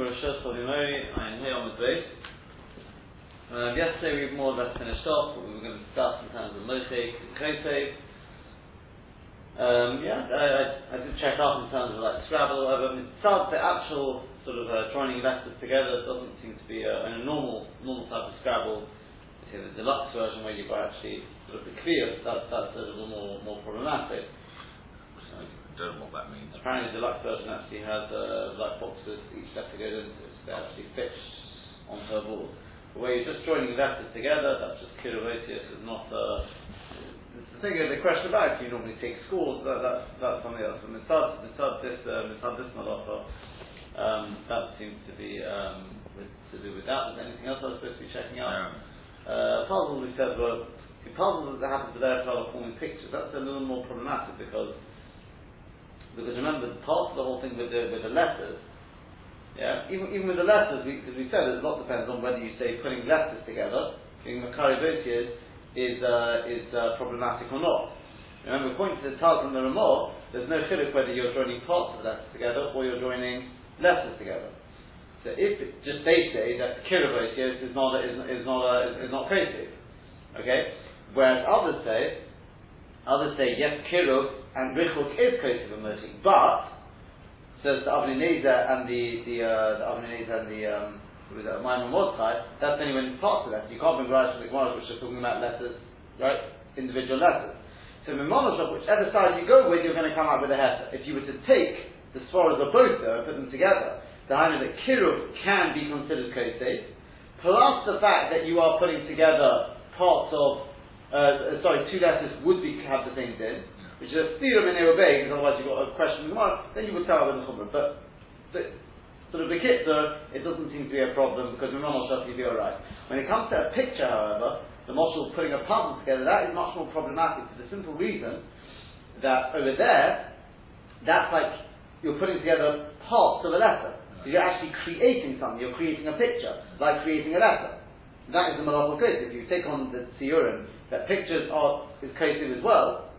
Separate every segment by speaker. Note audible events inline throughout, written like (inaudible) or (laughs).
Speaker 1: I am here on the base. Um, yesterday we've more or less finished off we were going to discuss in terms of Motek and Kotek. Um, yeah, I, I, I, did check up in terms of like Scrabble or whatever. I mean, the actual sort of uh, joining letters together doesn't seem to be a, a normal normal type of Scrabble. You the deluxe version where you've got actually sort of the clear, that, that's a little more, more problematic
Speaker 2: don't know what that means.
Speaker 1: Apparently, the deluxe version actually has uh, light boxes each letter goes into they're actually fixed onto a board. But where you're just joining letters together, that's just kilovotius, is not uh, the thing is the question about if you normally take scores, that, that's, that's something else. And Mitzad, Mitzad this, uh, Mitzad this Malacha, um, that seems to be um, with, to do with that. Is there anything else I was supposed to be checking out?
Speaker 2: No.
Speaker 1: Uh, puzzles we said were, the puzzles that happen to their child forming pictures, that's a little more problematic because because remember, part of the whole thing with the, with the letters, yeah, even, even with the letters, because we, we, said it, a lot depends on whether you say putting letters together, doing Makari Botias, is, uh, is uh, problematic or not. Remember, according to the Taz and the Ramah, there's no chiluk whether you're joining parts of the letters together or you're joining letters together. So if just they say that Kirabotias is not is, is not a, is, is not crazy, okay, whereas others say others say yes, Kirub and Richuk is Kosov emerging, but says the Avnei and the the uh, the Avnei Nezer and the um, is that, Maimon Mordechai, that's only when parts of that. You can't bring right from the Gemara which are talking about letters, right? Individual letters. So in Monoshop, whichever side you go with, you're going to come out with a heter. If you were to take the Svaras of both though and put them together, the idea that Kiruv can be considered Kosov, plus the fact that you are putting together parts of, uh, sorry, two letters would be have the same din, which is a theorem in obey, because otherwise you've got a question the Gemara, then you would tell them the Chumrah. But, but sort of the kitzur, it doesn't seem to be a problem because the normal shot you'd be alright. When it comes to a picture, however, the Moshul putting a puzzle together, that is much more problematic for the simple reason that over there, that's like you're putting together parts of a letter. So you're actually creating something, you're creating a picture, like creating a letter. That is the malachal case. If you take on the theorem that pictures are is creative as well,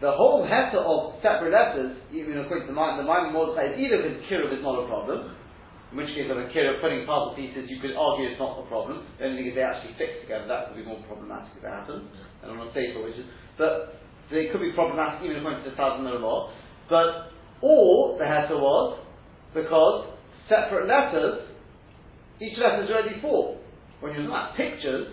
Speaker 1: the whole heter of separate letters, even according to the mind, the mind Mordechai is either because kiruv is not a problem, in which case of a kiruv putting puzzle pieces, you could argue it's not a problem. The only thing is they actually fix together. That could be more problematic if it happens. And I'm not saying which is, but they could be problematic even according to the Taz and the law. But or the heter was because separate letters, each letter is already four. When you're looking at pictures,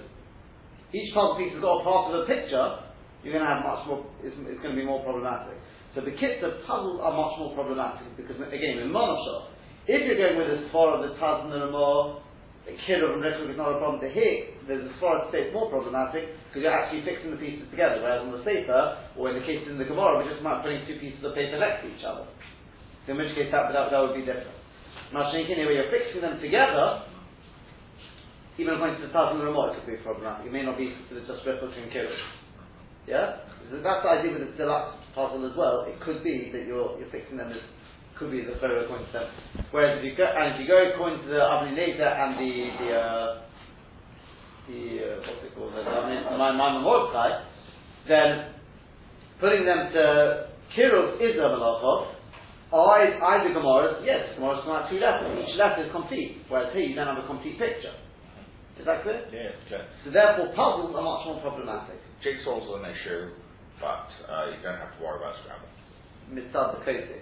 Speaker 1: each puzzle piece has got a part of a picture you're going to have much more, it's, it's going to be more problematic. So the kits of puzzles are much more problematic because, again, in monoshot, if you're going with a sfor of the Taz and the Ramah, the kid of Rishuk is not a problem to hit, there's a sfor to say it's more problematic because you're actually fixing the pieces together, whereas on the Sefer, or in the case in the Gemara, we're just might putting two pieces of paper next to each other. So in which case that, that, that would be different. Mashiach, where you're fixing them together, even according to the Taz and the Ramah, it could be problematic. It may not be just Rishuk and Kiddush. Yeah? So that's the idea with the deluxe puzzle as well. It could be that you're, you're fixing them as, could be the third according to them. Whereas if you go, and if you go according to the Avnei Nezer and the, the, uh, the, uh, what's it called, the Maimon Mordechai, then putting them to Kirov is a malachos, I, I the Gemara, yes, Gemara's come out two letters. Each letter is complete, whereas here you don't have a complete picture. Is that clear?
Speaker 2: Yeah, clear.
Speaker 1: So therefore, puzzles are much more problematic.
Speaker 2: Jigsaw's are an issue, but uh, you don't have to worry about Scrabble.
Speaker 1: Mitzad the Kosi.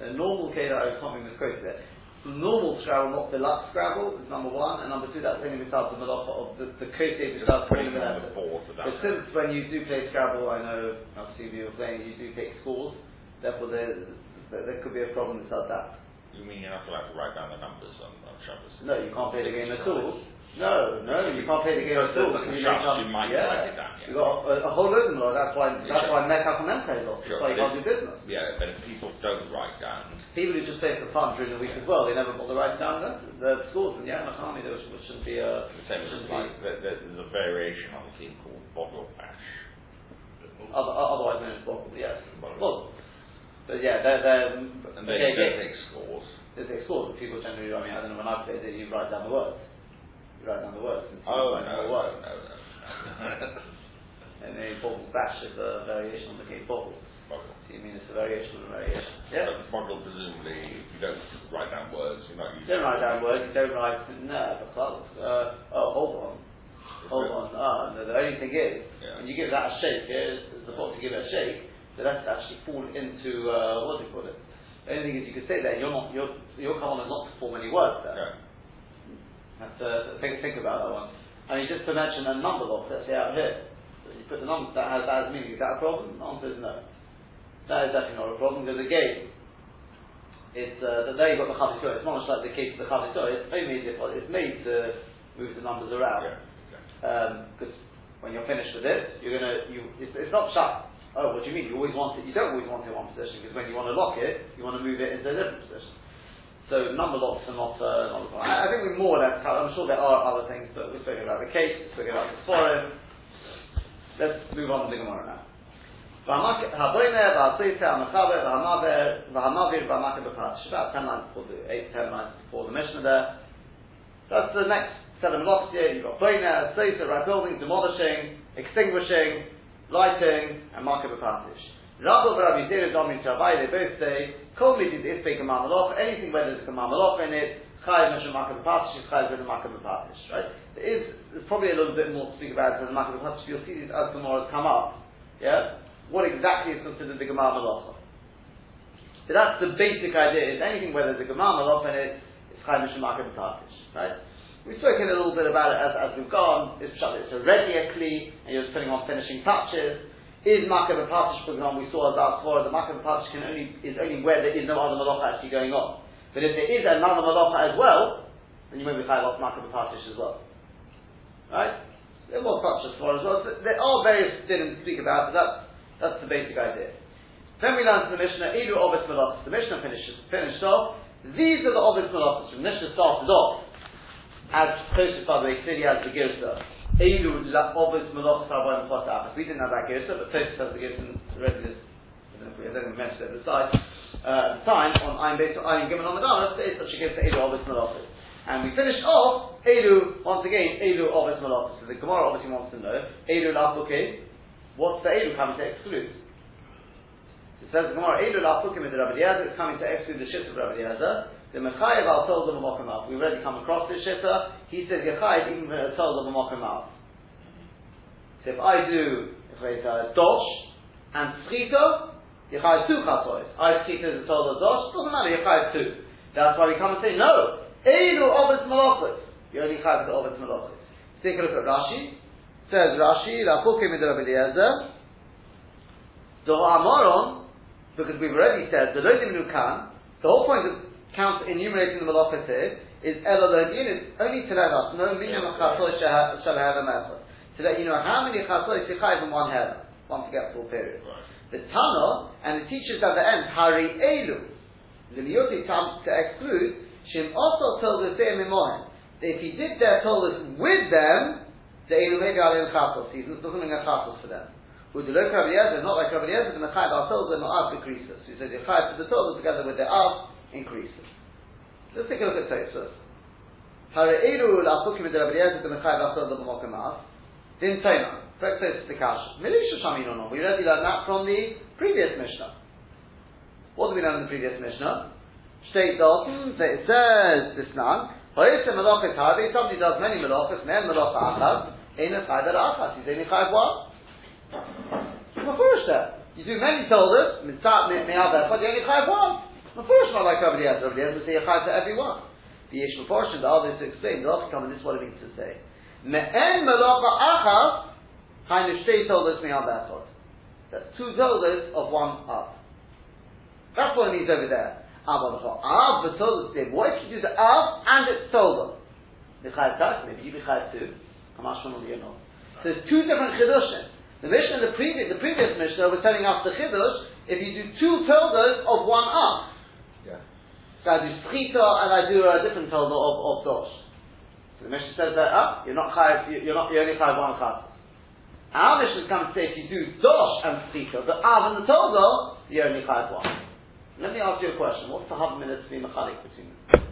Speaker 1: A normal Keda, I can't be misquoted there. Normal Scrabble, not deluxe Scrabble, is number one, and number two, that's only Mitzad the Malacha of the, the which does
Speaker 2: putting them on the board.
Speaker 1: But since when you do play Scrabble, I know, obviously you were playing, you do take scores, therefore there, there, there could be a problem inside that.
Speaker 2: You mean you're not allowed to write down the numbers on, on Shabbos?
Speaker 1: No, you can't play the game at all. No, no, you can't play the game at all.
Speaker 2: You, you might
Speaker 1: yeah.
Speaker 2: write it down.
Speaker 1: You've got a, a whole load of them. That's why that's why Mecca and them plays off. That's why you can't do business.
Speaker 2: Yeah, but if people don't write down.
Speaker 1: People who just play for fun during the week as well, they never bother writing down the, the scores. And yeah, Machami, there shouldn't be a.
Speaker 2: The same as like, there's a variation on the team called Boggle Bash.
Speaker 1: Otherwise known as Boggle, yes. Boggle. But yeah, they're. they're
Speaker 2: and they okay, don't take scores.
Speaker 1: They take scores, but people generally, I mean, I don't know when I played it, you write down the words write down the words.
Speaker 2: Oh,
Speaker 1: no,
Speaker 2: no,
Speaker 1: words.
Speaker 2: no, no, (laughs)
Speaker 1: and then bobble bash is a variation on the game bobble.
Speaker 2: Boggle.
Speaker 1: So you mean it's a variation of a variation? Yeah.
Speaker 2: But boggle presumably, you don't write down words, you're not using.
Speaker 1: Don't write down words. You don't write no. Uh, oh, hold on, hold on. Ah, no, the only thing is
Speaker 2: Yeah.
Speaker 1: when you give that a shake, yeah, it's the point to give it a shake. So that's actually fall into uh, what do you call it? The only thing is you could say that you're not your your command is not to form any words there.
Speaker 2: Yeah.
Speaker 1: Have to think, think about that one. I mean, just to mention a number box, let's say out here, you put the number that has that as meaning. Is that a problem? The answer is no. That is definitely not a problem because again, it's uh, that there you've got the chavisor. It's not much like the case of the chavisor. It's only made it's made to move the numbers around
Speaker 2: Yeah. exactly.
Speaker 1: because when you're finished with it, you're gonna you. It's, it's not shut. Oh, what do you mean? You always want it. You don't always want it in one position because when you want to lock it, you want to move it into a different position. So number lots lot and not, uh, not the I, think we more or less covered. I'm sure there are other things, but we're talking about the case, we've spoken about the forum. Let's move on to the Gemara now. About 10 lines before the, 8 10 lines before the Mishnah there. That's the next set of blocks here. You've got Boiner, Sita, right building, demolishing, extinguishing, lighting, and Marka Rabbi Rabbi Zera Domin Shabai, they both say, Kol midid is fake malach, anything where there's a malach in it, chayiv meshum market b'patish, is chayiv with a market b'patish, right? There is, there's probably a little bit more to speak about than the market b'patish, you'll see these as tomorrow come up, yeah? What exactly is considered the Gemar Malacha? So that's the basic idea, is anything where there's a Gemar Malacha in it, it's chayiv meshum market b'patish, right? We've spoken a little bit about it as, as we've gone. It's, it's already a kli, and you're just putting on finishing touches. Is Makav Patish, for example, we saw as for the Makav Patish can only, is only where there is no other Malacha actually going on. But if there is another Malacha as well, then you may be chayav off Makav Patish as well. Right? There was such as far as well. So there are various didn't speak about, but that's, that's the basic idea. Then we learned from the Mishnah, Edu Ovis Malachas. The Mishnah finished, finished off. These are the Ovis Malachas. The Mishnah started off as Tosfos by the way, clearly has the Girsa. Eilu la Ovis Malachas Rabban Chosach. We didn't have that Girsa, but Tosfos has the Girsa already. I don't mentioned it at the side. Uh, the time, on Ayin based on Ayin Gimel on Madonna, there is such a Girsa Eilu Ovis Malachas. And we finish off Eilu, once again, Eilu Ovis Malachas. So the Gemara obviously wants to know, Eilu Lafuke, what's the Eilu coming to exclude? It says the Gemara, Eilu Lafuke with Rabbi Eliezer, it's coming to exclude the shit of Rabbi Eliezer. The Mechayev al them a mockamav. We've already come across this shitta. He says Yechayev even for a them a mockamav. So if I do if I say dosh and tzchita, Yechayev two chatois. I tzchita is a told of dosh. Doesn't matter. Yechayev two. That's why we come and say no. Eilu ovis malachos. You only chayev the ovis malachos. Take a look at Rashi. Says Rashi, Lafukim id Rabbi Eliezer. Do Amoron, because we've already said the Lodim Nukan. The whole point of count enumerating the malachas is Elohim is only to let us know minimum chasoy shall have a method. To let you know how many chasoy you in one heaven, one forgetful period. The Tana and the teachers at the end, Hari Elu, the Liyoti come to exclude, Shim also told us there Mimohim. If he did their told us with them, the Elu maybe Alim Chasos, he doesn't mean a Chasos for them. With the local Rabbi not like Rabbi Eliezer, the Mechai ourselves and not decreases. He says, Yechai to the Torah together with the Av, increases. Let's take a look at Tosfos. Hareiru la'afukim the Mechai v'asod av. Din Toma. Correct Tosfos the Kash. Milisha shamin no. We already learned that from the previous Mishnah. What did we learn in the previous Mishnah? State Dalton, that it says this nan. Ha'yisem melachas harvi. Somebody does many melachas. Men melacha achas. Ein a chayv achas. He's only chayv what? Mefurish. You do many tolders. Mitzat me'av echad. You only chayv one. Mefurish not like Rabbi Eliezer. Rabbi Eliezer would say a chayv to everyone. The Yesh Mephoshim, the others to explain, the Rav come and this is what it means to say. Me'en melacha achas, hainu shtei tolders me'al b'achot. That's two tolders of one av. That's what it means over there. Av for av, the tolders did. What if you do the av and it's tolder? B'chayv tak, maybe you b'chayv too. Kamash from you know. So there's two different chidushim. The Mishnah, the previous, the previous Mishnah was telling us the chidush, if you do two tolders of one av. So I do schita and I do a different tolda of, of dosh. So the Mishnah says that up, you're not chayav, you- you're not, you only chayav one chas. Our Mishnah comes to say if you do dosh and schita, the av and the tolda, you only chayav one. Let me ask you a question. What's the half minute to be mechalik between them?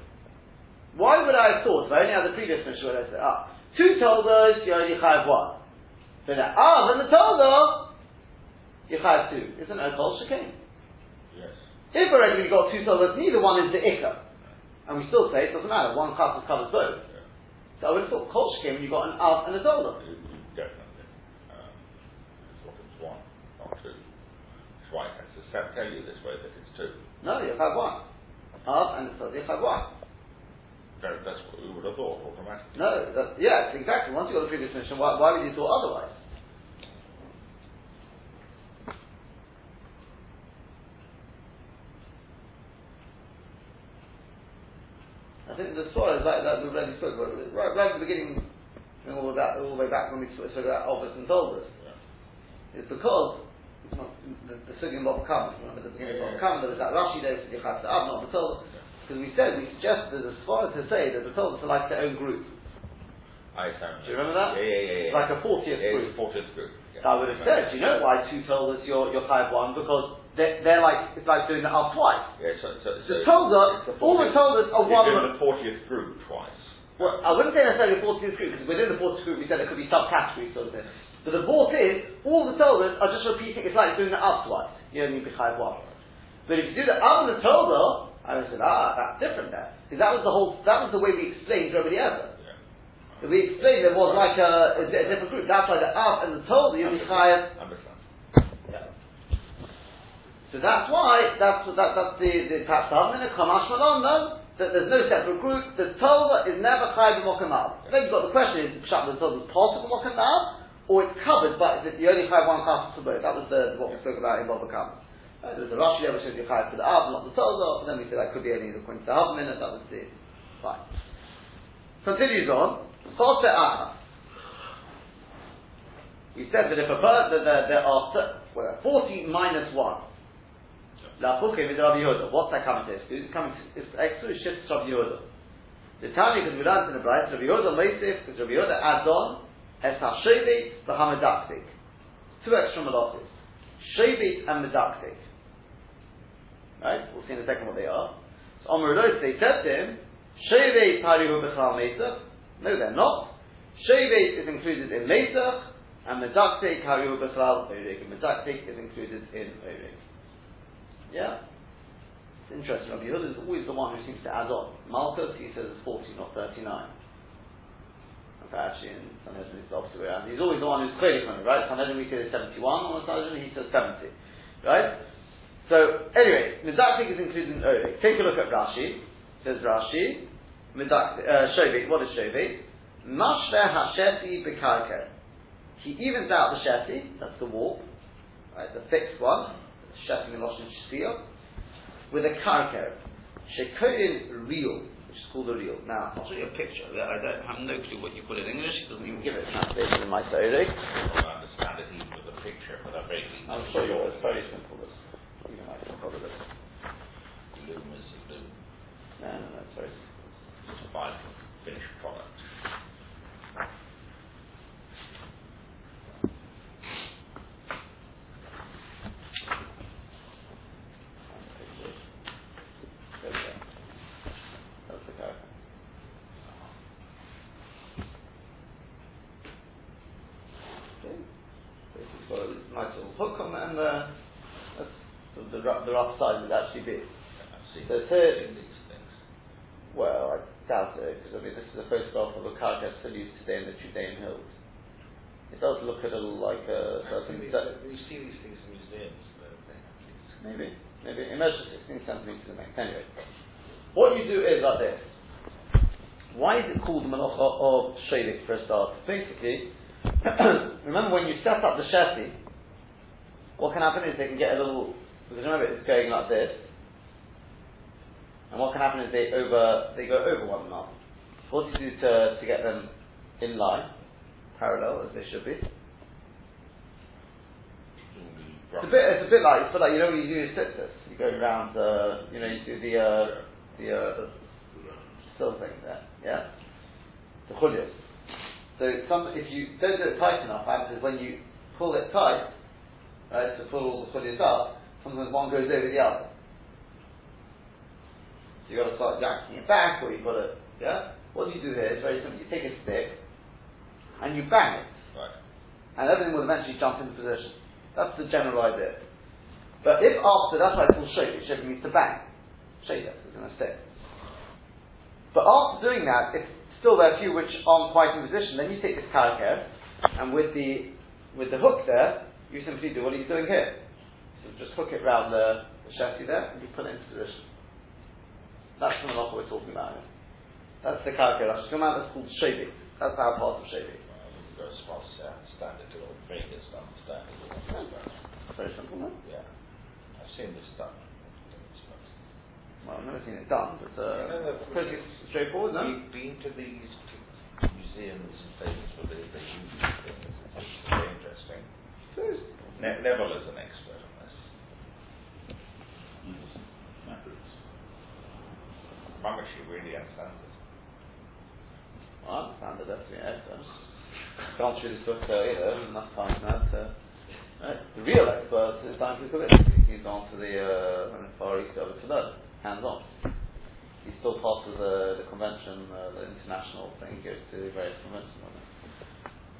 Speaker 1: Why would I have thought, if I only had the previous Mishnah where I said, ah, two toldas, you only chayav one. But the av and the tolda, you chayav two. Isn't it a kol shekain? If already we've got two toldas, neither one is the ikka. and we still say it doesn't matter. One class covers both.
Speaker 2: Yeah.
Speaker 1: So I would have thought came when you got an Av and a
Speaker 2: you Definitely. Um, It's what it's one, not two. That's why it has to sa- tell you this way that it's two.
Speaker 1: No, you have one. Av and a Tola, you have one.
Speaker 2: That, that's what we would have thought automatically.
Speaker 1: No, that, yes, exactly. Once you got the previous mission, why, why would you thought otherwise? Think the story is like that we've already spoke about. Right, right at the beginning, going all the way back, all the way back when we spoke about Obus and Toldus.
Speaker 2: Yeah.
Speaker 1: It's because it's not, the, the Sugin Baba Kama, remember the beginning of Baba Kama, there was that Rashi there, said Yechad Av, not the Toldus. Because we said, we suggested as far as to say that the Toldus are like their own group.
Speaker 2: I found
Speaker 1: Do you remember that?
Speaker 2: Yeah, yeah, yeah. yeah.
Speaker 1: Like a 40th
Speaker 2: yeah,
Speaker 1: group.
Speaker 2: It's a fortieth group. Yeah.
Speaker 1: So I would have said, you know why two told us you're, you're five one? Because they're, they're like, it's like doing the up twice.
Speaker 2: Yeah, so, so, so
Speaker 1: The
Speaker 2: it's
Speaker 1: all the
Speaker 2: 40th
Speaker 1: told us are
Speaker 2: You're
Speaker 1: one.
Speaker 2: doing the fortieth group twice.
Speaker 1: Well, I wouldn't say necessarily the 40th group, because within the 40th group we said there could be subcategories sort of thing. But the fourth is, all the told us are just repeating, it's like doing the up twice. You only be five one. But if you do the up and the us, I said, ah, that's different there. Because that was the whole, that was the way we explained Rabbi Eliezer.
Speaker 2: Yeah.
Speaker 1: We explained there was like a, a, a different group. That's why the up and the told you be. Yeah. So that's why that's that, that's the the perhaps a Kamash Malon that there's no separate group. The Torah is never chayav b'mokem av. Then you've got the question: Is pshat the Torah possible b'mokem av, or it's covered, but is it the only chayav one class for both? That was the what we spoke about in Baba Kama. Uh, there was a Rashi there says you chayav for the av, not the Torah. But then we said that could be only the point to half a minute. That was the fine. Continues on. Choseh achas. We said that if a person, that there, there are well, 40 minus 1. La Pukim is Rabbi Yehuda. What's that coming to? It's coming it's extra shift to Rabbi Yehuda. The Tanya, because we learned in the Bright, Rabbi Yehuda Meisif, because Rabbi Yehuda adds on, Es HaShevet v'Hamadaktik. Two extra melodies. Shevet and Medaktik. Right? We'll see in a second what they are. So Omer Rosh, they said to him, Shevet Parihu B'chal Meisach. No, they're not. Shevet is included in Meisach, and Medaktik, Harihu B'chal Oirik. Medaktik is included in Oirik. Yeah? It's interesting. Rabbi Yehuda is always the one who seems to add on. Malchus, he says it's 40, not 39. In fact, actually, in Sanhedrin, it's the opposite way around. He's always the one who's clearly coming, right? Sanhedrin, we say it's 71, on Sanhedrin, he says 70. Right? So, anyway, Medaktik is included in Oirik. Take a look at Rashi. Says Rashi, Medaktik, uh, Shovit, what is Shovit? Mashveh Hasheti Bekarker. He evens out the Sheti, that's the warp, right, the fixed one, Sheti Milosh and Shesiyah, with a karker, Shekoyin real, which is called a real. Now, I'll show you a picture. I don't have no clue what you put in English. It doesn't even give it a translation in my Saturday.
Speaker 2: I understand it even with the picture, but I vaguely.
Speaker 1: I'll show you. It's very simple. This. You might have got it.
Speaker 2: Loom is a loom.
Speaker 1: No, no, no. It's very simple.
Speaker 2: It's a fine finished product.
Speaker 1: There we go. That's the karker. Okay. This has got a nice little hook on and uh, that's the, the, rough, the rough side would actually be. So here-
Speaker 2: seen these things.
Speaker 1: Well, I doubt it, because I mean, this is a photograph of a carcass still used today in the Judean hills. It does look a little like a person. that-
Speaker 2: You see these things in museums, though, they have these.
Speaker 1: maybe, maybe. It measures 16 centimeters in length. Anyway, what you do is like this. Why is it called the Melacha of Shelik for a start? Basically, (clears throat) remember when you set up the chassis, what can happen is they can get a little, because remember it's going like this, and what can happen is they over, they go over one another. What do you do to, to get them in line, parallel as they should be? It's a bit, it's a bit like, it's a bit like, you know, when you do your sitters, you go around, uh, you know, you do the, uh, the, uh, still thing there, yeah? The chulias. So some, if you don't do it tight enough, happens is when you pull it tight, right, to pull all the chulias up, sometimes one goes over the other. So you've got to start yanking it back, or you've got to, yeah? What do you do here? It's very simple. You take a stick, and you bang it,
Speaker 2: Right.
Speaker 1: and everything will eventually jump into position. That's the general idea. But if after, that's why it's called shake, shake means to bang. Shake it, it's going to stick. But after doing that, if still there are a few which aren't quite in position, then you take this karaker, and with the with the hook there, you simply do what he's doing here. So just hook it round the, the chassis there, and you put it into position. That's the malacha we're talking about. Here. That's the karaker. That's called shaving. That's our part of shaving.
Speaker 2: Well, I wouldn't go as far as to understand it or fingers to understand it.
Speaker 1: Very simple, no?
Speaker 2: Yeah. I've seen this done.
Speaker 1: Well, I've never seen it done, but uh,
Speaker 2: the-
Speaker 1: pretty straightforward, no?
Speaker 2: You've been to these museums and things where they, they use these things. Interesting. Ne- Neville is an expert on this. Mamashi really understands it.
Speaker 1: Well, I understand it, definitely, yes. uh, Gone through this book, uh, you know, enough time now to. Right. The real expert is Dan Kukovic. He's gone to the uh, Far East over to learn, hands on. He's still part of the, the convention, uh, the international thing. He goes to the various conventions on it.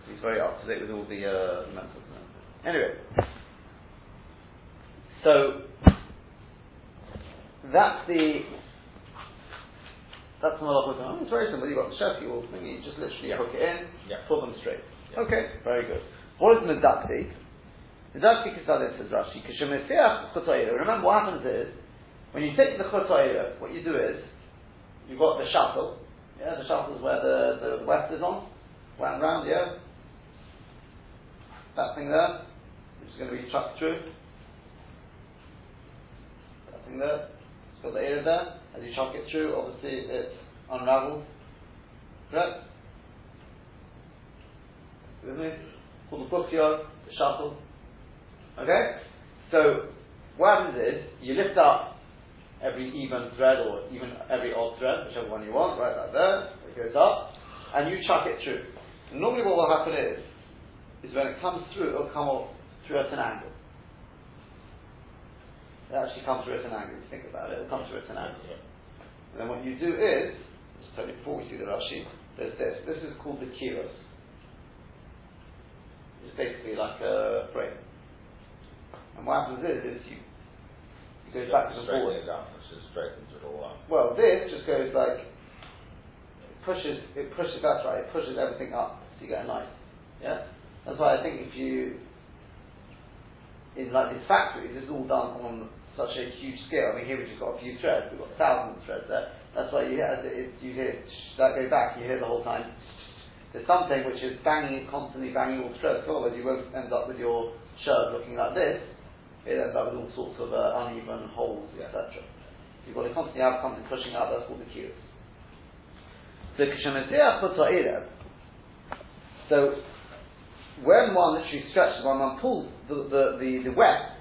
Speaker 1: He's very up to date with all the uh, mentors. Anyway, so that's the that's the malach oh, It's very simple. You've got the chef, you you just literally hook it in,
Speaker 2: Yeah.
Speaker 1: pull them straight.
Speaker 2: Yeah.
Speaker 1: Okay, very good. What is medakti? Medakti kisada says Rashi. Kishemesiach chutayira. Remember what happens is, when you take the chutayira, what you do is, you've got the shuttle, yeah, the shuttle is where the, the west is on, wound round, yeah? That thing there, is going to be chucked through. That there, it's got the area there. As you chuck it through, obviously it unravels. Correct? With me? Called the bukyo, the shuttle. Okay? So, what happens is, you lift up every even thread or even every odd thread, whichever one you want, right like there, it goes up, and you chuck it through. Normally what will happen is, is when it comes through, it'll come off through at an angle. It actually comes through at an angle, if you think about it, it'll come through at an angle. And then what you do is, just tell you before we see the Rashi, there's this. This is called the kiros. It's basically like a frame. And what happens is, is you, it goes back to the forward.
Speaker 2: it up, it just straightens it all up.
Speaker 1: Well, this just goes like, it pushes, it pushes, that's right, it pushes everything up, so you get a nice, yeah? That's why I think if you, in like these factories, it's all done on such a huge scale. I mean, here we've just got a few threads, we've got thousands of threads there. That's why you hear, as it, you hear that go back, you hear the whole time. There's something which is banging, constantly banging all the threads, otherwise you won't end up with your shirt looking like this. It ends up with all sorts of uh, uneven holes, etc. You've got to constantly have something pushing out, that's called the cubes. So, Kishameziach puts Erev. So, when one literally stretches, when one pulls the, the, the, the wet,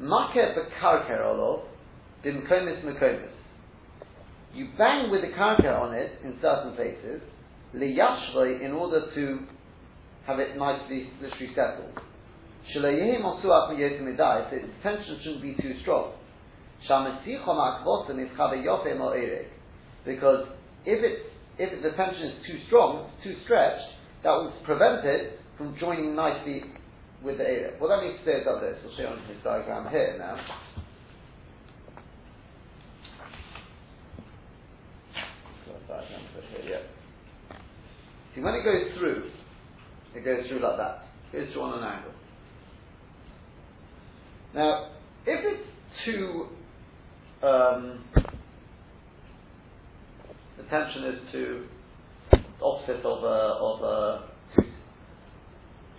Speaker 1: Makeh b'karker olov, b'mkomis mekomis. You bang with the karker on it in certain places, liyashvoi, in order to have it nicely, literally settled. Shalayehim osuach miyotim midai, so its tension shouldn't be too strong. Shamesichom akvosim is yofe mo erek. Because if it, if the tension is too strong, too stretched, that will prevent it from joining nicely with the area. What that means is like this. We'll show on this diagram here now. See, when it goes through, it goes through like that. It goes through on an angle. Now, if it's too, um, the tension is to opposite of a, of a.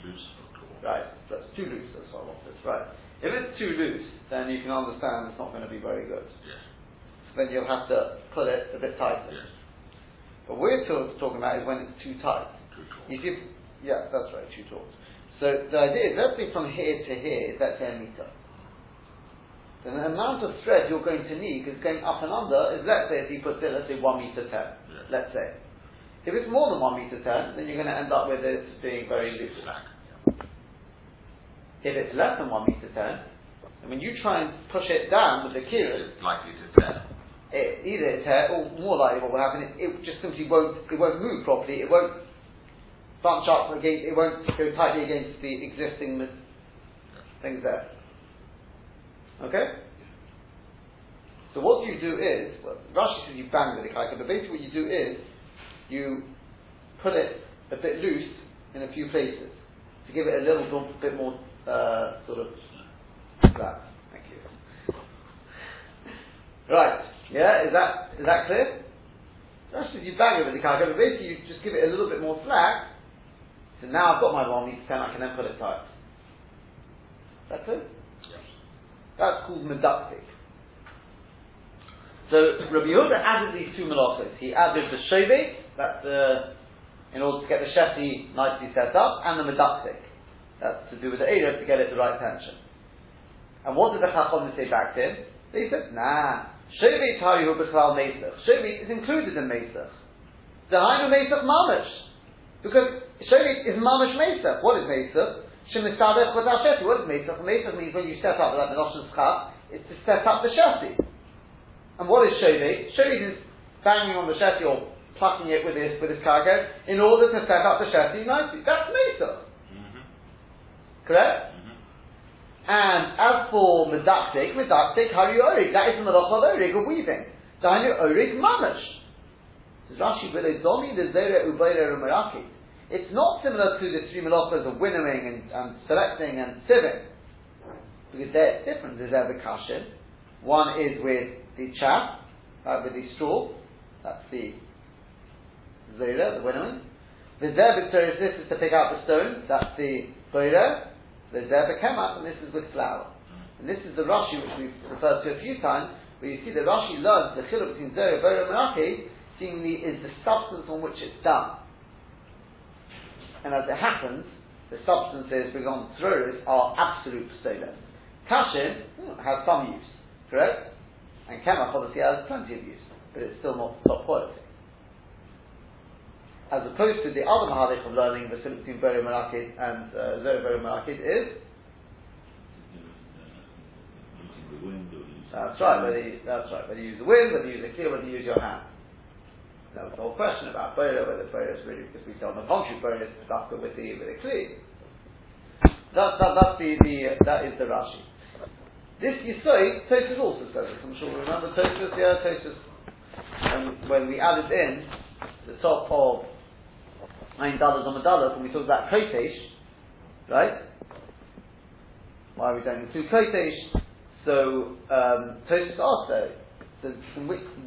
Speaker 2: Loose
Speaker 1: Right, that's too loose, that's what I wanted. Right. If it's too loose, then you can understand it's not going to be very good.
Speaker 2: Yes.
Speaker 1: Then you'll have to pull it a bit tighter.
Speaker 2: Yes.
Speaker 1: But what we're talk- talking about is when it's too tight.
Speaker 2: Too.
Speaker 1: You see, yeah, that's right, too taut. So the idea is, let's say from here to here is let's say a meter. Then the amount of thread you're going to need, because going up and under, is let's say if you put it, let's say one meter ten.
Speaker 2: Yes.
Speaker 1: Let's say. If it's more than one meter ten, then you're going to end up with it being very loose.
Speaker 2: Slack.
Speaker 1: If it's less than one meter ten, and when you try and push it down with the kira,
Speaker 2: It's likely to tear.
Speaker 1: it, either it tear, or more likely what will happen is it just simply won't, it won't move properly, it won't bunch up against, it won't go tightly against the existing things there. Okay? So what you do is, well, Rashi says you bang with the kaika, but basically what you do is, you put it a bit loose in a few places to give it a little bit more uh, sort of flat. Thank you. Right. Yeah. Is that is that clear? Says you bang it with the kaika, but basically you just give it a little bit more slack. So now I've got my one meter ten, I can then put it tight. Is that clear? That's called meductic. So Rabbi Yehuda added these two malachos. He added the shevet, that's the, in order to get the sheti nicely set up, and the medaktik. That's to do with the area to get it the right tension. And what did the Chacham say back to him? They said, nah, shevet harihu b'chlal mesach. Shevet is included in mesach. Dahainu mesach mamish. Because shevet is mamish mesach. What is mesach? Without sheti. What is mesach? Mesach means when you set up that menoshes chaf, it's to set up the sheti. And what is Shovi? Shovi is banging on the Sheti or plucking it with his, with his cargo in order to set up the Sheti nicely. That's Mesa. Correct? Mm-hmm. And as for Medaktik, Medaktik, Hari Orig, that is the Malach of Orig, of weaving. Dainu Orig Mamash. Says Rashi, Domi the Zera Ubayra Umaraki. It's not similar to the three malachas of winnowing and, and selecting and sieving. Because they're different. There's ever kashin. One is with the chaff, uh, with the straw, that's the zera, the winnowing. The zeb this is to pick out the stone, that's the boira. The zeb kemat, and this is with flour. And this is the Rashi which we've referred to a few times, where you see the Rashi learns the chiluk between boira, and menaki, seemingly is the substance on which it's done. And as it happens, the substances we on through are absolute stolas. Kashin hmm, has some use, correct? And Kemach obviously has plenty of use, but it's still not top quality. As opposed to the other Mahalik of learning the difference between Beri Marakid and uh, Zero Beri Marakid is that's right, whether you, that's right, whether you use the wind, whether you use a clear, whether you use your hand. That was the whole question about Bora, whether Bora is really, because we on the contrary, Bora is stuck with the, with the clear. That, that, that's the, the, that is the Rashi. This Yisoid, Tosus also says this. I'm sure we remember Tosus, yeah, Tosus. When, when we added in the top of Ein Dalas on Dalas, when we talked about Kotesh, right? Why are we don't include Kotesh? So, um, Tosus also, so,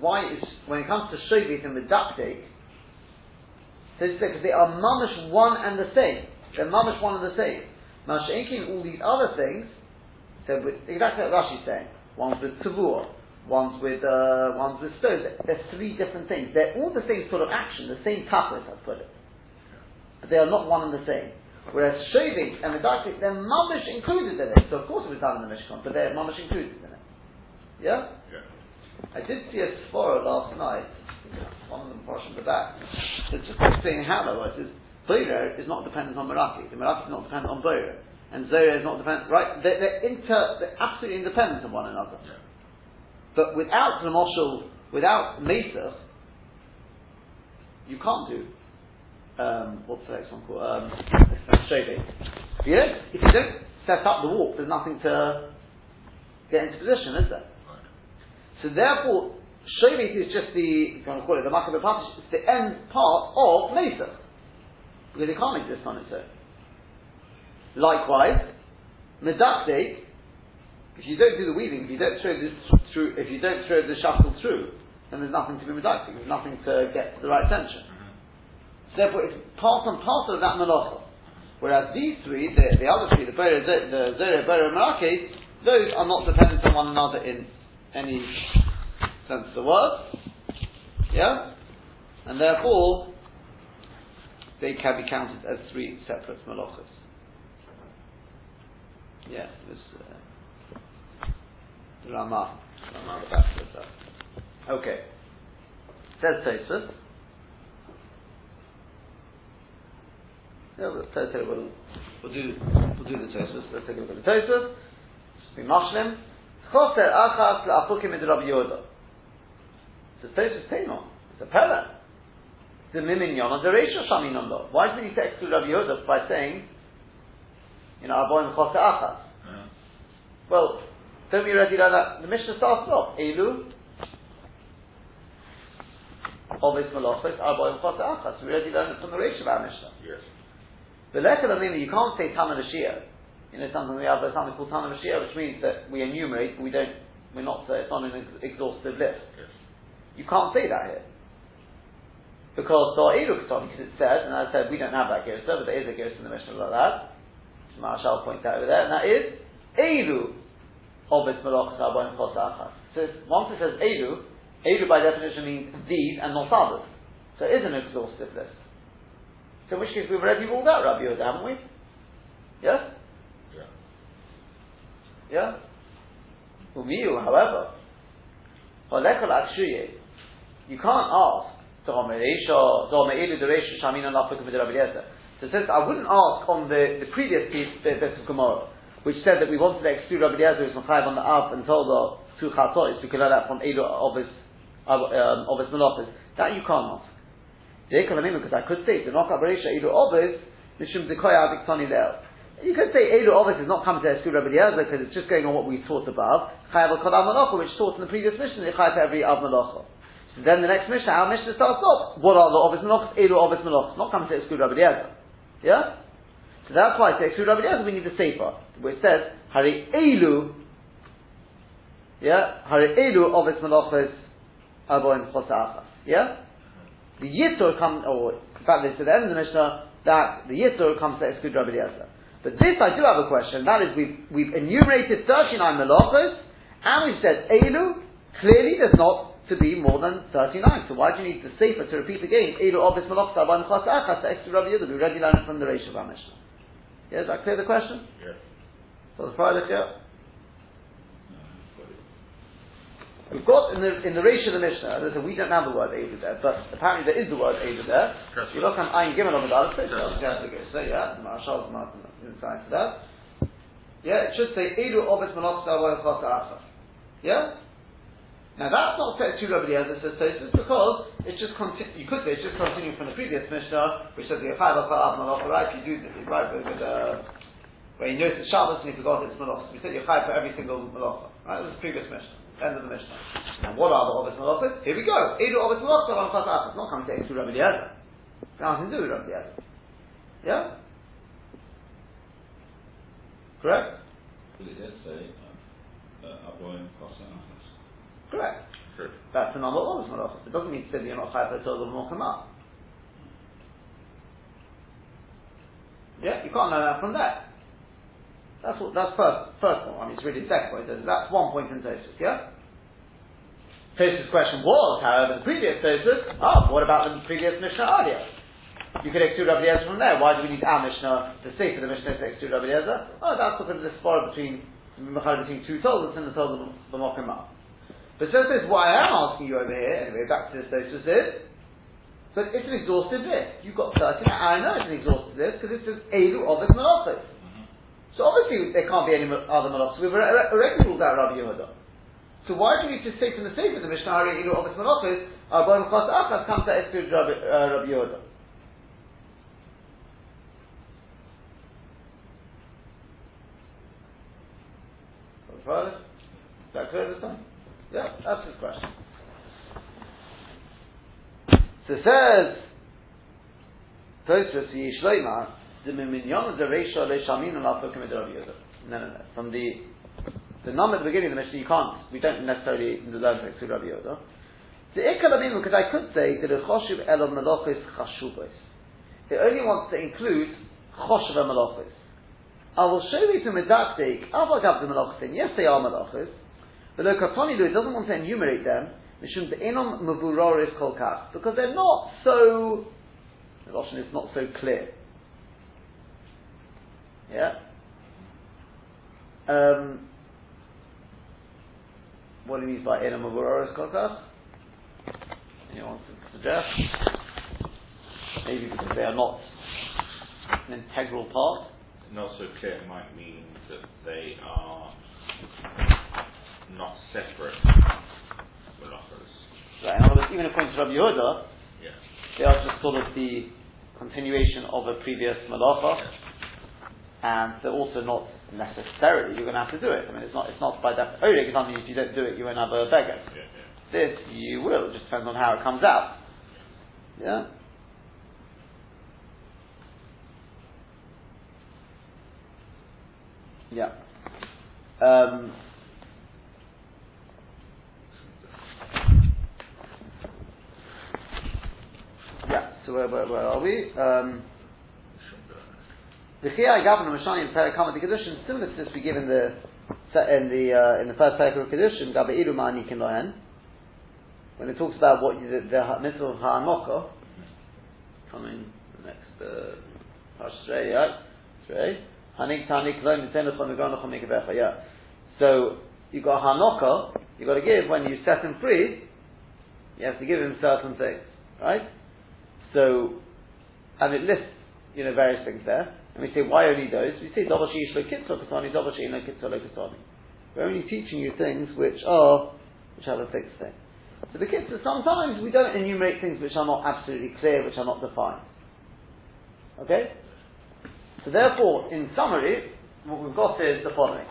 Speaker 1: why is, when it comes to Shovit and Medaktik, because they are mamish one and the same. They're mamish one and the same. Now, all these other things, so with, exactly what Rashi's saying. One's with tavua, one's with uh, one's with stones. They're three different things. They're all the same sort of action, the same tachlis, I've put it. But they are not one and the same. Whereas shaving and medaktik, they're mamish included in it. So of course it was done in the Mishkan, but they're mamish included in it. Yeah? yeah. I did see a Sphora last night, one of them portion the back. It's just saying how that Boira is not dependent on Meraki. The Meraki is not dependent on Boira and Zoya is not dependent, right? They're, they're, inter, they're absolutely independent of one another. Yeah. But without the moshel, without Mesa, you can't do, um, what's the next one called? Um, If you, don't, if you don't set up the walk, there's nothing to get into position, is there? Right. So therefore, Shovit is just the, if you want to call it the Makkah it's the end part of Mesa. Because it can't exist on its own. Likewise, medaktik, if you don't do the weaving, if you don't throw this through, if you don't throw the shuttle through, then there's nothing to be medaktik. There's nothing to get to the right tension. Therefore, it's part and parcel of that malacha. Whereas these three, the, the other three, the Bera, the Zera, Bera, and those are not dependent on one another in any sense of the word. Yeah? And therefore, they can be counted as three separate malachas. Yeah, this uh, Rama. Rama the. Okay. Says Tosfos. Yeah, take it. We'll, we'll do we'll do the Tosfos. Let's take a look at the Tosfos. Be mashlim. Choser achas la'apukim ed Rabbi Yehuda. It's a Tosfos Teinon. It's a pella. It's a miminyon on the ratio shaminon lo. Why did he say exclude Rabbi Yehuda by saying you know, Aboim Choseh Achas. Well, don't we already learn that? The Mishnah starts off, Elu, Ovis Malachos, Arba Chota Achas. We already learned it from the Reish of our Mishnah.
Speaker 2: Yes.
Speaker 1: The Lekha you can't say Tana Mashiach. You know, something we have something called Tana Mashiach, which means that we enumerate, but we don't, we're not, uh, it's not an ex- exhaustive list.
Speaker 2: Yes.
Speaker 1: You can't say that here. Because because it says, and I said we don't have that Gersa, but there is a Gersa in the Mishnah like that. Marshall points out over there, and that is Eilu Obis Malachas Arbaim Chos Achas. So once it says Eilu, Eilu by definition means these and not others. So it is an exhaustive list. So in which case we've already ruled out Rabbi Yehuda, haven't we? Yes?
Speaker 2: Yeah.
Speaker 1: Yeah? Umiyu, however, you can't ask so since I wouldn't ask on the, the previous piece, the bit of Gemara, which said that we wanted to exclude Rabbi Eliezer who's Machayev on the Av and told the two Chatois, we could learn that from Edu of his, um, of his Melachis. That you can't ask. You could say Edu Ovis is not coming to exclude Rabbi Eliezer because it's just going on what we taught above. Chayav al Malacha, which taught in the previous mission, Chayav every Av Malacha. So then the next mission, our mission starts off. What are the Ovis Melachos? Elu Ovis Melachos. Not coming to exclude Rabbi Eliezer. Yeah? So that's why to exclude Rabbi Eliezer we need the Sefer, where it says, Hari Elu, yeah? Hari Elu Ovis Melachos Aboim Chosa'achas. Yeah? The Yitzur comes, or in fact, this to the end of the Mishnah, that the Yitzur comes to exclude Rabbi Eliezer. But this I do have a question, that is we've, we've enumerated 39 Melachos, and we've said Elu clearly does not to be more than 39. So why do you need the Sefer to repeat again? Eilu obis malachta ban chas achas extra Rabbi Yehuda. We already learned from the Reish of our Mishnah. Yeah, is that clear the question?
Speaker 2: Yes.
Speaker 1: So the Friday here. We've got in the in the Reish of the Mishnah, we don't have the word Eilu there, but apparently there is the word Eilu there. You look at Ayin Gimel of the Dallas, so yeah, Marshal's not inside for that. Yeah, it should say obis malachta ban chas achas. Yeah? Now that's not set to Rabbi Eliezer says Tosis because it's just continu- you could say it's just continuing from the previous Mishnah, which says the Yachai Bakal Malacha, right? If you do this, right, with, uh, where you notice Shabbos and you forgot it's Malacha. We said Yachai for every single Malacha, right? This is the previous Mishnah, end of the Mishnah. Now what are the Obis Malachas? Here we go. Edu Obis Malacha, It's not coming to to Rabbi Eliezer. It's nothing to do with Rabbi Eliezer. Yeah? Correct?
Speaker 3: But it does say, uh, uh, Aboim Kosa
Speaker 1: Correct.
Speaker 2: True.
Speaker 1: That's the number one malachas. It doesn't mean to say that you're not chayav until the come up. Yeah, you can't know that from there. That's what. That's first. First one. I mean, it's really the second point. That's one point in Tosus. Yeah. Tosus' question was, however, the previous Tosus. Oh, what about the previous Mishnah earlier? You could exclude Rabbi Eliezer from there. Why do we need our Mishnah to say for the Mishnah to exclude Rabbi Eliezer? Oh, that's because of the spar between between two Toldos and the Toldos of the Mokamah. But says, what I am asking you over here, anyway, back to the Tosfos is, but it's an exhaustive list. You've got 13, I know it's an exhaustive list because it says Elu of its Malachos. So obviously there can't be any other Malachos. We've already ruled out Rabbi Yehuda. So why do need to say from the of the Mishnah, Elu of its Malachos, Arbaim Chas Achas to Rabbi, uh, Rabbi Yehuda? Is that clear this time? Yeah, that's his question. So it says, Tosfos Yishleima, No, no, no. From the the number at the beginning of the Mishnah, you can't. We don't necessarily learn to Rabbi Yehuda. The Ikkalamim, because I could say that the Choshev Elo Melochis Chashuvos. It only wants to include Choshev Melochis. I will show you to Medaktik, Avagav the Melochis. Yes, they are Melochis. But the Katonilu, it doesn't want to enumerate them, Mishum Be'enom Mavuroris Kolkach, because they're not so, the Russian is not so clear. Yeah? Um, what do you mean by Enom Mavuroris Kolkach? Anyone to suggest? Maybe because they are not an integral part.
Speaker 2: Not so clear it might mean that they are not separate malachas.
Speaker 1: Right, in other words, even according to Rabbi Yehuda,
Speaker 2: yeah.
Speaker 1: they are just sort of the continuation of a previous malacha, and they're also not necessarily you're going to have to do it. I mean, it's not, it's not by that. Only if if you don't do it, you won't have a beggar.
Speaker 3: Yeah, yeah.
Speaker 1: This you will. It just depends on how it comes out. Yeah. Yeah. Um, yeah. So where, where, where are we? Um, the Chiyai Gavna Mashani Perakama the Kedushin, similar to this we give in the in the uh, in the first Perak of Kedushin, Gabe Ilu Ma'anikin Lohen, when it talks about what the, the mitzvah of Ha'anoko, coming next uh, Pashrei, right? Right? Hanik Tanik Lo Nitenachon Megonachon Mikavecha, yeah. So you got Hanoka, you got to give when you set him free. You have to give him certain things, right? So, and it lists, you know, various things there. And we say, why only those? We say, Dovashi Yishlo Kitzor Katani, Dovashi No Kitzor Lo Katani. We're only teaching you things which are, which are the fixed thing. So the Kitzor, sometimes we don't enumerate things which are not absolutely clear, which are not defined. Okay? So therefore, in summary, what we've got is the following.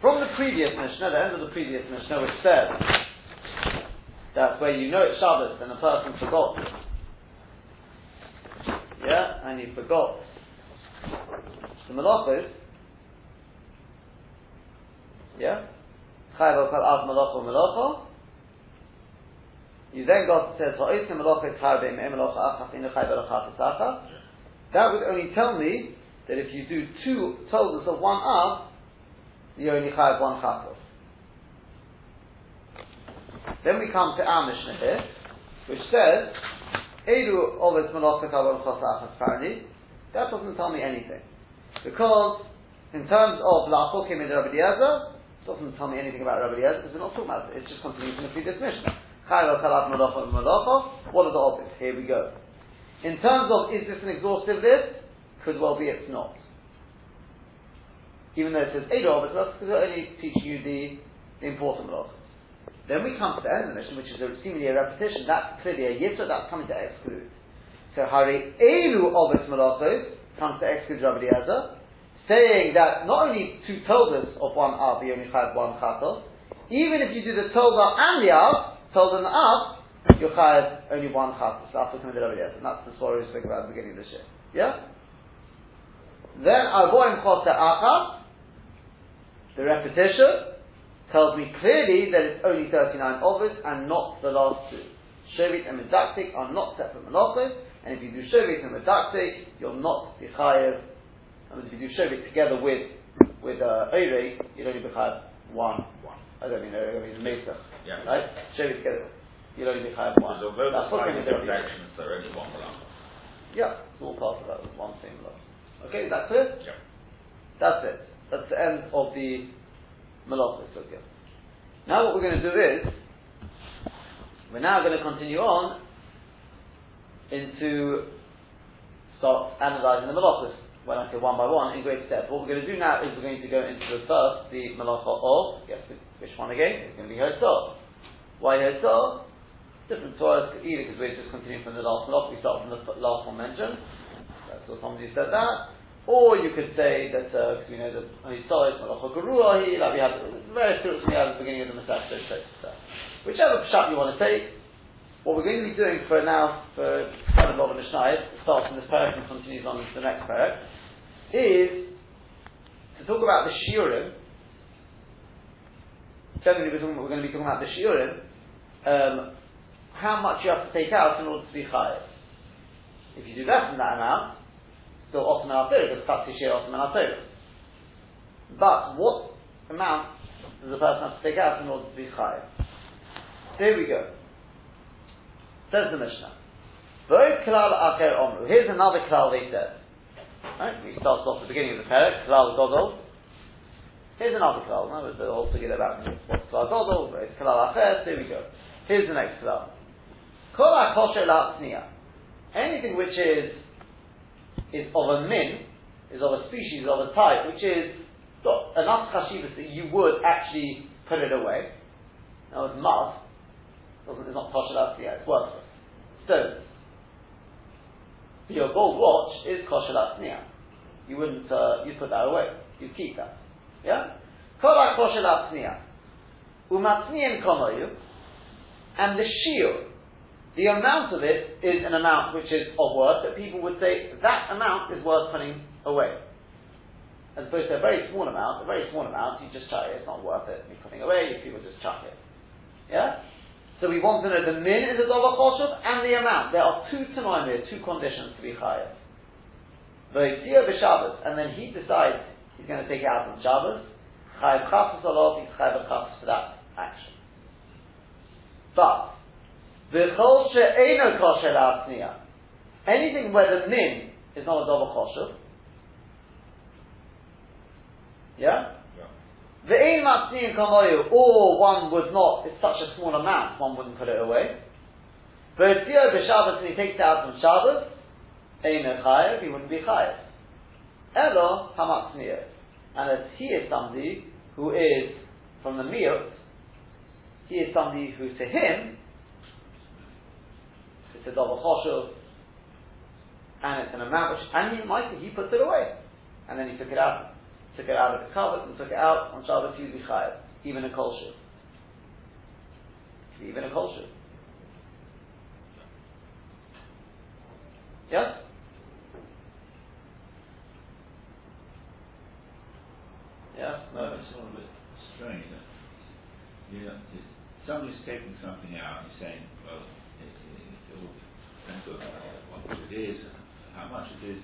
Speaker 1: From the previous Mishnah, the end of the previous Mishnah, which says that where you know it's Shabbos and a person forgot, yeah, and he forgot the malachos, yeah, chayv kal av malacho malacho. You then got says ha'osim malacho tarbeim em malacha achas inu chayv alachas achas. That would only tell me that if you do two totals of one av, you only have one chatos. Then we come to our Mishnah here, which says, Edu ovet malachas avon chosachas apparently. That doesn't tell me anything. Because, in terms of la'achokim in Rabbi it doesn't tell me anything about Rabbi Eliezer, because we're not talking about it. It's just continuing from the previous Mishnah. Chayv al malacha malacha. What are the objects? Here we go. In terms of is this an exhaustive list, could well be it's not. Even though it says eight of because it's only teach you the, the important malachas. Then we come to the end of the mission, which is a, seemingly a repetition. That's clearly a yisra, that's coming to exclude. So Hari Elu Ovis Malachos comes to exclude Rabbi Eliezer, saying that not only two toldas of one Av, you only have one Chatos, even if you do the tolda and the Av, tolda and the Av, you have only one. That's what coming to Rabbi Eliezer. And that's the story we spoke about at the beginning of the year. Yeah? Then Arboim Choseh Achas, the repetition, tells me clearly that it's only 39 ovis and not the last two. Shovit and Medakdek are not separate malachos, and if you do Shovit and Medakdek, you're not Bichayev. I mean, if you do Shovit together with with uh, Eire, you'd only Bichayev one.
Speaker 2: One.
Speaker 1: I don't mean Eire, I mean Mesa.
Speaker 2: Yeah.
Speaker 1: Right? Shovit together. You'd only Bichayev one.
Speaker 2: Because although the
Speaker 1: That's what gonna
Speaker 2: different actions, they're only one malacha.
Speaker 1: Yeah, it's all part of that, one same love. Okay, is that clear?
Speaker 2: Yeah.
Speaker 1: That's it. That's the end of the Malachas Sugya. Now what we're going to do is, we're now going to continue on into start analysing the Malachas, when I say one by one, in great depth. What we're going to do now is we're going to go into the first, the Malacha of, guess which one again? It's going to be Hotzah. Why Hotzah? Different Torahs, either because we're just continuing from the last Malach, we start from the last one mentioned. That's what somebody said that. Or you could say that, because we know that Hotzah is Malacha Geruahi, like we have various Torahs we have at the beginning of the Masech, Whichever shot you want to take, what we're going to be doing for now, for quite a lot of Mishnah, starts from this parak and continues on to the next parak, is to talk about the shiurim. Generally, we're, talking, we're going to be talking about the shiurim. Um, how much you have to take out in order to be chayav. If you do less than that amount, still often our because tatsi shir often our But what amount does a person have to take out in order to be chayav? Here we go. Says the Mishnah. V'oid klal acher omru. Here's another klal they said. Right? We start off at the beginning of the parak, klal godol. Here's another klal. No, we'll all forget about what's klal godol, v'oid klal acher. Here we go. Here's the next klal. Kol akosher la'atzniya. Anything which is is of a min, is of a species, of a type, which is enough chashivas that you would actually put it away. Now it's mud, it's not kosher la'atzniya, it's worthless. Stones. Your gold watch is kosher you wouldn't, uh, you put that away. You keep that. Yeah? Kolak koshel atzniya. Umatzniyan komoyu. And the shiur, the amount of it is an amount which is of worth that people would say that amount is worth putting away. As opposed to a very small amount, a very small amount, you just chuck it, it's not worth it, you're putting away, people just chuck it. Yeah? So we want to know the min is a dollar choshev and the amount. There are two tanoim there, two conditions to be chayav. V'yitzir b'Shabbos, and then he decides he's going to take it out on Shabbos. Chayav chafas alov, he's chayav chafas for that action. But V'chol she'eno kosher la'atzniya. Anything where the min is not a double kosher. Yeah? The Ve'ein matzniyin kamoyu, or one would not, it's such a small amount, one wouldn't put it away. But V'etzio b'Shabbos, and he takes it out on Shabbos, ein chayev, he wouldn't be chayev. Elo hamatzniya. And as he is somebody who is from the miut, he is somebody who to him it's a double choshev, and it's an amount which, and he might he puts it away, and then he took it out, took it out of the cupboard and took it out on Shabbos Yuzi Chayev, even a kol even a kol Yes.
Speaker 3: Yeah. No, it's a little bit strange. You know, somebody's taking something out and saying, well, depends on what it is, how much it is,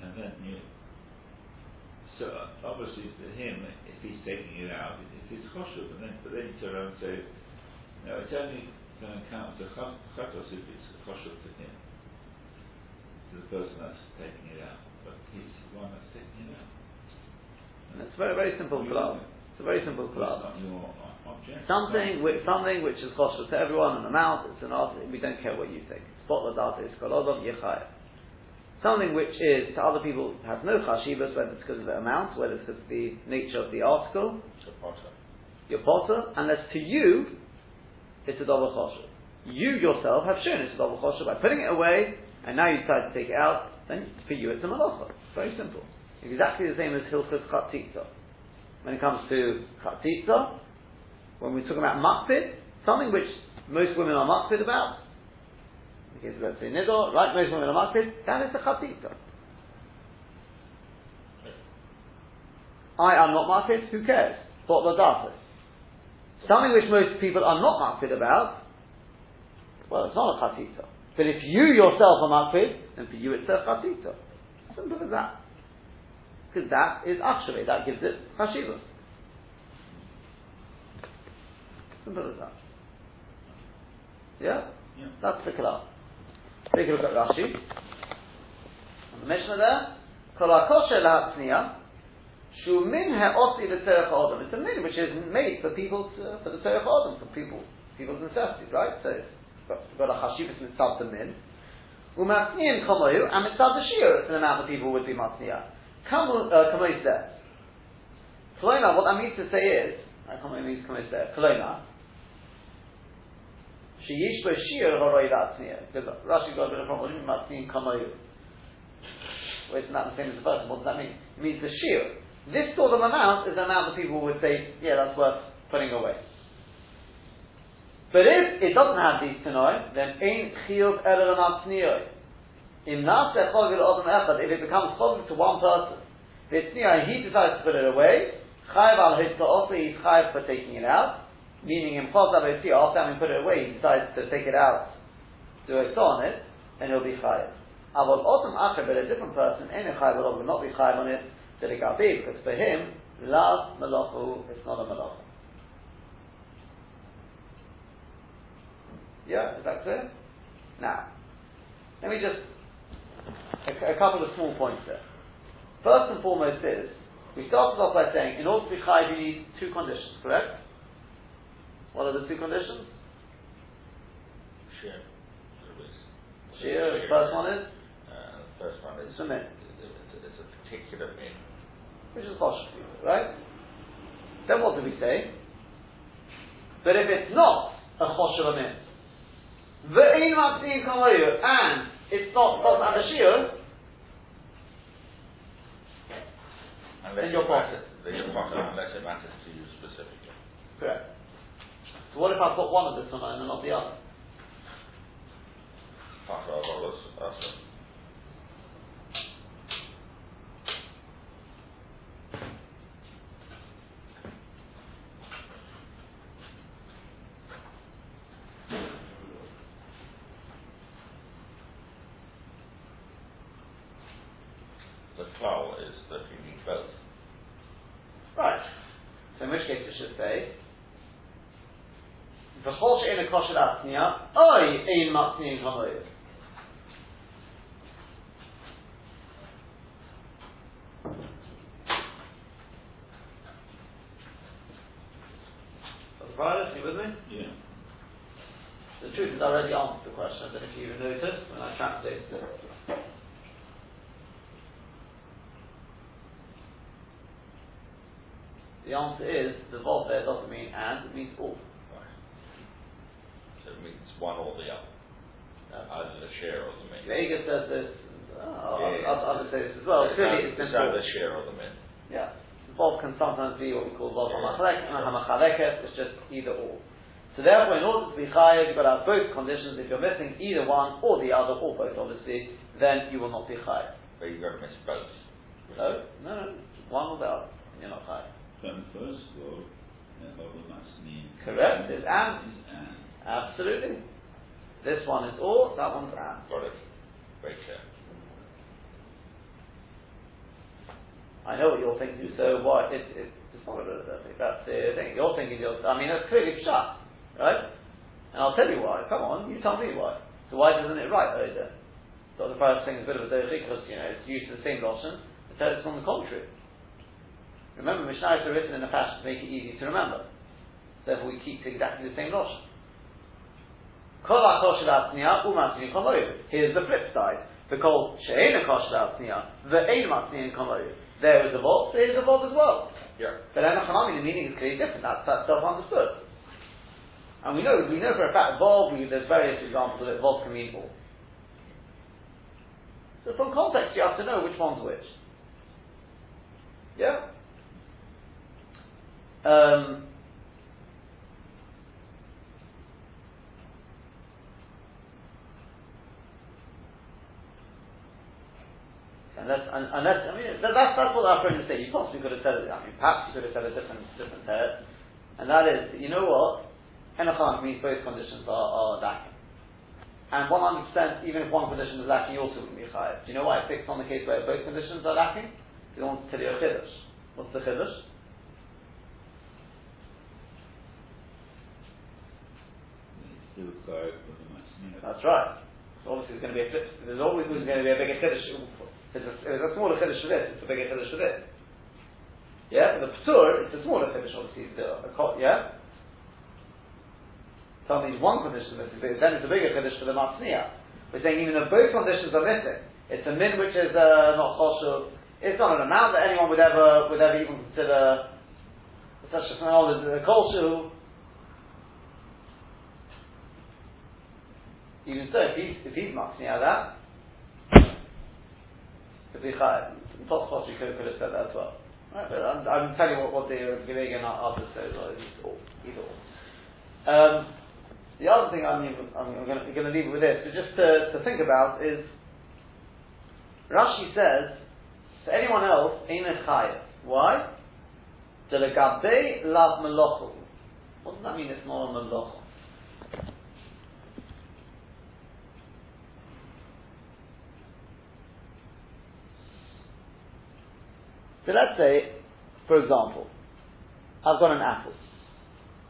Speaker 3: and then you. So obviously for him, if he's taking it out, it is choshev, and then but then you turn around and say, no, it's only going to count as a chatos if it's choshev to him, to the person that's taking it out, but he's the one that's taking it out.
Speaker 1: And it's very very simple klal. It's a very simple klal. Something which something which is choshev to everyone in the mouth. It's an art. We don't care what you think. Spot data is kolodom yechayah. Something which is to other people has no chashivas, whether it's because of the amount, whether it's because of the nature of the article. It's a potter. Your potter, unless to you it's a double choshev. You yourself have shown it's a double choshev by putting it away, and now you decide to take it out. Then for you it's a malacha. Very simple. Exactly the same as hilchos chatzitza. When it comes to chatzitza, when we're talking about makpid, something which most women are makpid about, in case of let's say nidor, right, most women are makpid, that is the chatzitza. I am not makpid, who cares? What the Something which most people are not makpid about, well, it's not a chatzitza. But if you yourself are makpid, then for you it's a chatzitza. Simple as that. Because that is actually, that gives it chashivah. Simple as that. Yeah?
Speaker 3: Yeah.
Speaker 1: That's the kalam. Take a look at Rashi. On the Mishnah there, Kol HaKosher LaHatzniya, Shu Min Ha'osi L'Tzerech Ha'odom. It's a min which is made for people, to, for the Tzerech Ha'odom, for people, people's necessities, right? So it's got, a Chashivas Mitzvah the min. U'Matzniyan Komoyu, and Mitzvah the Shir, it's an amount of people would be Matzniya. Kamoyu uh, says, Kolona, what that means to say is, Kamoyu means Kamoyu says, Kolona, Sheyish bo shir horoi latzniya. Because Rashi got a problem. What do you mean matzniyin kamayu? Well, it's not the same as the first one. What does that mean? It means the shir. This sort of amount is the amount that people would say, yeah, that's worth putting away. But if it doesn't have these tanoi, then ain't chiyuv erer matzniyoy. Chogil odom echad, if it becomes chogil to one person, and he decides to put it away, chayiv al also he's chayiv for taking it out, meaning in Chosav after having put it away, he decides to take it out, do a saw on it, then he'll be chayiv. Avol otam acher, but a different person, any chayiv will not be chayiv on it, delikabi, because for him, last malachu, it's not a malacha. Yeah, is that clear? Now, let me just, a, a couple of small points there. First and foremost is, we started off by saying, in order to be chayiv, you need two conditions, correct? What are the two conditions?
Speaker 2: Share.
Speaker 1: Share, the first one is?
Speaker 2: Uh, first one is
Speaker 1: It's a min.
Speaker 2: It's, a- particular min.
Speaker 1: Which is partial right? Then what do we say? But if it's not a choshev min, ve'in matzin kamayu, and it's not doesn't have a shiur,
Speaker 2: Unless
Speaker 1: then you're
Speaker 2: it
Speaker 1: potter.
Speaker 2: matters, then you're potter unless it matters to you specifically.
Speaker 1: Correct. So what if I've got one of the sunnah and not the other?
Speaker 2: Potter of others, us. The klal is that you need both.
Speaker 1: Right. So in which case it should say, V'chol she'en a kosher atzniya, oi ein matzniyin chamoyim. Right, you with me?
Speaker 3: Yeah.
Speaker 1: The truth is I already answered the question, I don't know if you even noticed when I translated it. The answer is, the vav there doesn't mean and, it means all.
Speaker 2: Right. So it means one or the other. Either the share or the min.
Speaker 1: Vega says this, oh,
Speaker 2: Yeah, yeah.
Speaker 1: others others say this as well.
Speaker 2: It's
Speaker 1: Clearly it's
Speaker 2: it's
Speaker 1: been
Speaker 2: either the share or the min.
Speaker 1: Yeah. Vav can sometimes be what we call Vav
Speaker 2: Yeah.
Speaker 1: HaMachalek, and HaMachaleket, it's just either or. So therefore, in order to be chayav, you've got to have both conditions. If you're missing either one or the other, or both obviously, then you will not be chayav.
Speaker 2: But you've got to miss both.
Speaker 1: No, no, no, one or the other, and you're not chayav.
Speaker 3: From the first law, Baba Masni.
Speaker 1: Correct, it's and.
Speaker 3: Is and.
Speaker 1: Absolutely. This one is or, that one's and.
Speaker 2: Got it. Very clear.
Speaker 1: I know what you're thinking, so what? It, it, it's not a, that's the thing. You're thinking, you're, I mean, that's clearly shut, right? And I'll tell you why. Come on, you tell me why. So why doesn't it right? So the first thing is a bit of a dirty because, you know, it's used the same lotion. It says it's on the contrary. Remember, Mishnah are written in a fashion to make it easy to remember. Therefore, we keep exactly the same lotion. Kol ha'kosher ha'tzniya, u'matzniya komoyu. Here's the flip side. The kol she'ena kosher ha'tzniya, ve'ein matzniya komoyu. There is a vav, there is a vav as well.
Speaker 2: Yeah.
Speaker 1: But Enochanami, the meaning is clearly different. That's, that's self-understood. And we know, we know for a fact, we, there's various examples of it, vav can mean all. So from context, you have to know which one's which. Yeah? Um, Unless, un, unless I mean, that, that's, that's what our friend is saying. You possibly could have said it. I mean, perhaps you could have said a different, different text. And that is, you know what? Henachan means both conditions are, are lacking. And 100%, even if one condition is lacking, you also wouldn't be chayav. Do you know why I fixed on the case where both conditions are lacking? Because I want to tell you a chiddush. What's the chiddush?
Speaker 3: It's still correct for the Masni.
Speaker 1: That's right. So obviously there's going to be a. There's always going to be a bigger chiddush. It's a, it's a smaller chiddush for this. It's a bigger chiddush for this. Yeah, for the p'tur, it's a smaller chiddush. Obviously, a, a co- yeah. Tell me one condition is missing, then it's a bigger chiddush for the matzniya. We're saying even though both conditions are missing, it's a min which is uh, not choshev. It's not an amount that anyone would ever would ever even consider such a as a kolshu. Even so, if he's if he's matzniya that, could be chayav. Tosfos you could, could have said that as well. Right, but I'm, I'm telling you what, what the Geveg and others say as well. It's all, either or. Um, the other thing I'm, I'm going to leave it with this, but just to, to think about is, Rashi says, to anyone else, ain't a chayav. Why? Delegabe lav melochu. What does that mean? It's not a melochu. So let's say, for example, I've got an apple.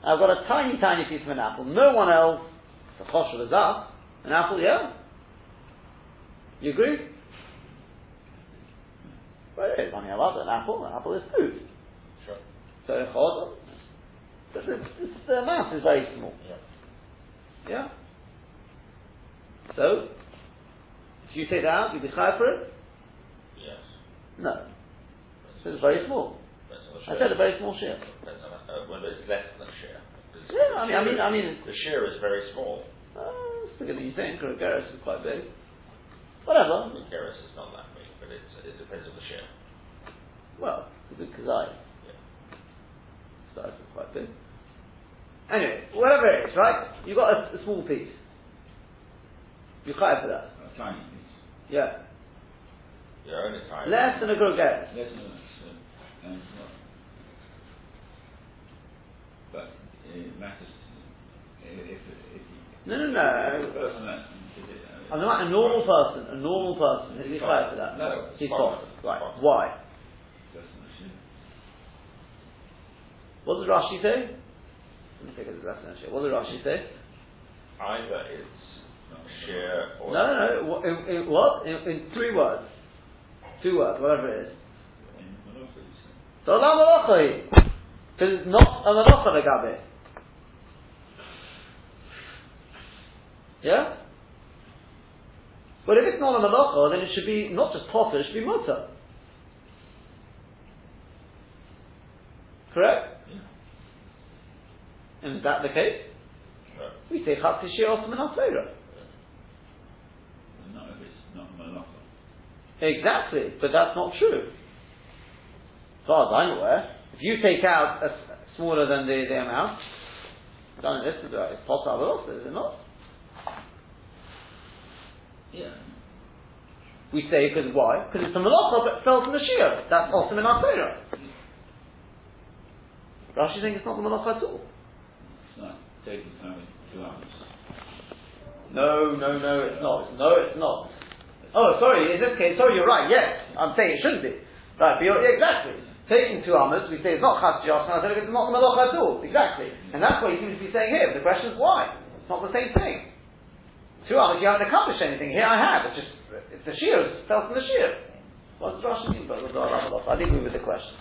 Speaker 1: I've got a tiny, tiny piece of an apple. No one else, the choshev is up. An apple, yeah? You agree? Well, it's only about an apple. An apple is food.
Speaker 2: Sure.
Speaker 1: So, choshev, the, the, the amount is very small.
Speaker 2: Yeah.
Speaker 1: Yeah? So, if you take that out, you'll be high for it?
Speaker 2: Yes.
Speaker 1: No. So it's very small.
Speaker 2: Depends on the
Speaker 1: I said a very small share.
Speaker 2: Depends on uh, whether it's less than a share. Because
Speaker 1: Yeah, I mean, I mean, I mean,
Speaker 2: the share is very small.
Speaker 1: uh, it's bigger than you think. Or Garris is quite big. Whatever.
Speaker 2: The Garris is not that big, but it's, it depends on the share.
Speaker 1: Well, It's a big kazai. Size is quite big. Anyway, whatever it is, right? You've got a, a small piece. You're quite for that.
Speaker 3: A tiny piece.
Speaker 1: Yeah.
Speaker 2: You're only tired.
Speaker 1: Less than a groget.
Speaker 3: Less than that. So, and not. But it matters if, if, if
Speaker 1: No, no, no.
Speaker 3: person that did it.
Speaker 1: I'm not a normal person, a normal person, is he
Speaker 2: Fine.
Speaker 1: for that?
Speaker 2: No,
Speaker 1: He's
Speaker 2: fine.
Speaker 1: fine. Right.
Speaker 2: Fine.
Speaker 1: Why?
Speaker 3: That's not.
Speaker 1: What does Rashi say? Let me take a look at lesson. What does Rashi say?
Speaker 2: Either it's sheer or
Speaker 1: No, no, no. Wha- In, in what? In, in three words. Two words, whatever it is.
Speaker 3: In Morocco, you say.
Speaker 1: So la malacha Because it's not a malacha legabe. Yeah? But if it's not a malacha, then it should be not just potter, it should be mutter. Correct?
Speaker 3: Yeah.
Speaker 1: And is that the case? We say chatzi shir osam and asera.
Speaker 3: But Not if it's not Morocco.
Speaker 1: Exactly, but that's not true. Far as I'm aware, eh? if you take out a smaller than the, the amount, done this is right, it's possible, is it not?
Speaker 3: Yeah.
Speaker 1: We say because why? Because it's a malacha but it fell from the shir. That's awesome in our Torah. Rashi saying it's not the malacha at all.
Speaker 3: It's not taking time two hours.
Speaker 1: No, no, no, it's not. No, it's not. Oh, sorry, in this case, sorry, you're right, yes. I'm saying it shouldn't be. Right, but you're, exactly. Taking two amas, we say it's not chas and I said it's not the malacha at all. Exactly. And that's what he seems to be saying here. The question is why? It's not the same thing. Two amas, you haven't accomplished anything. Here I have. It's just, it's the shear, it's fell from the shear. What does Rashi mean by the malacha? I leave you with the question.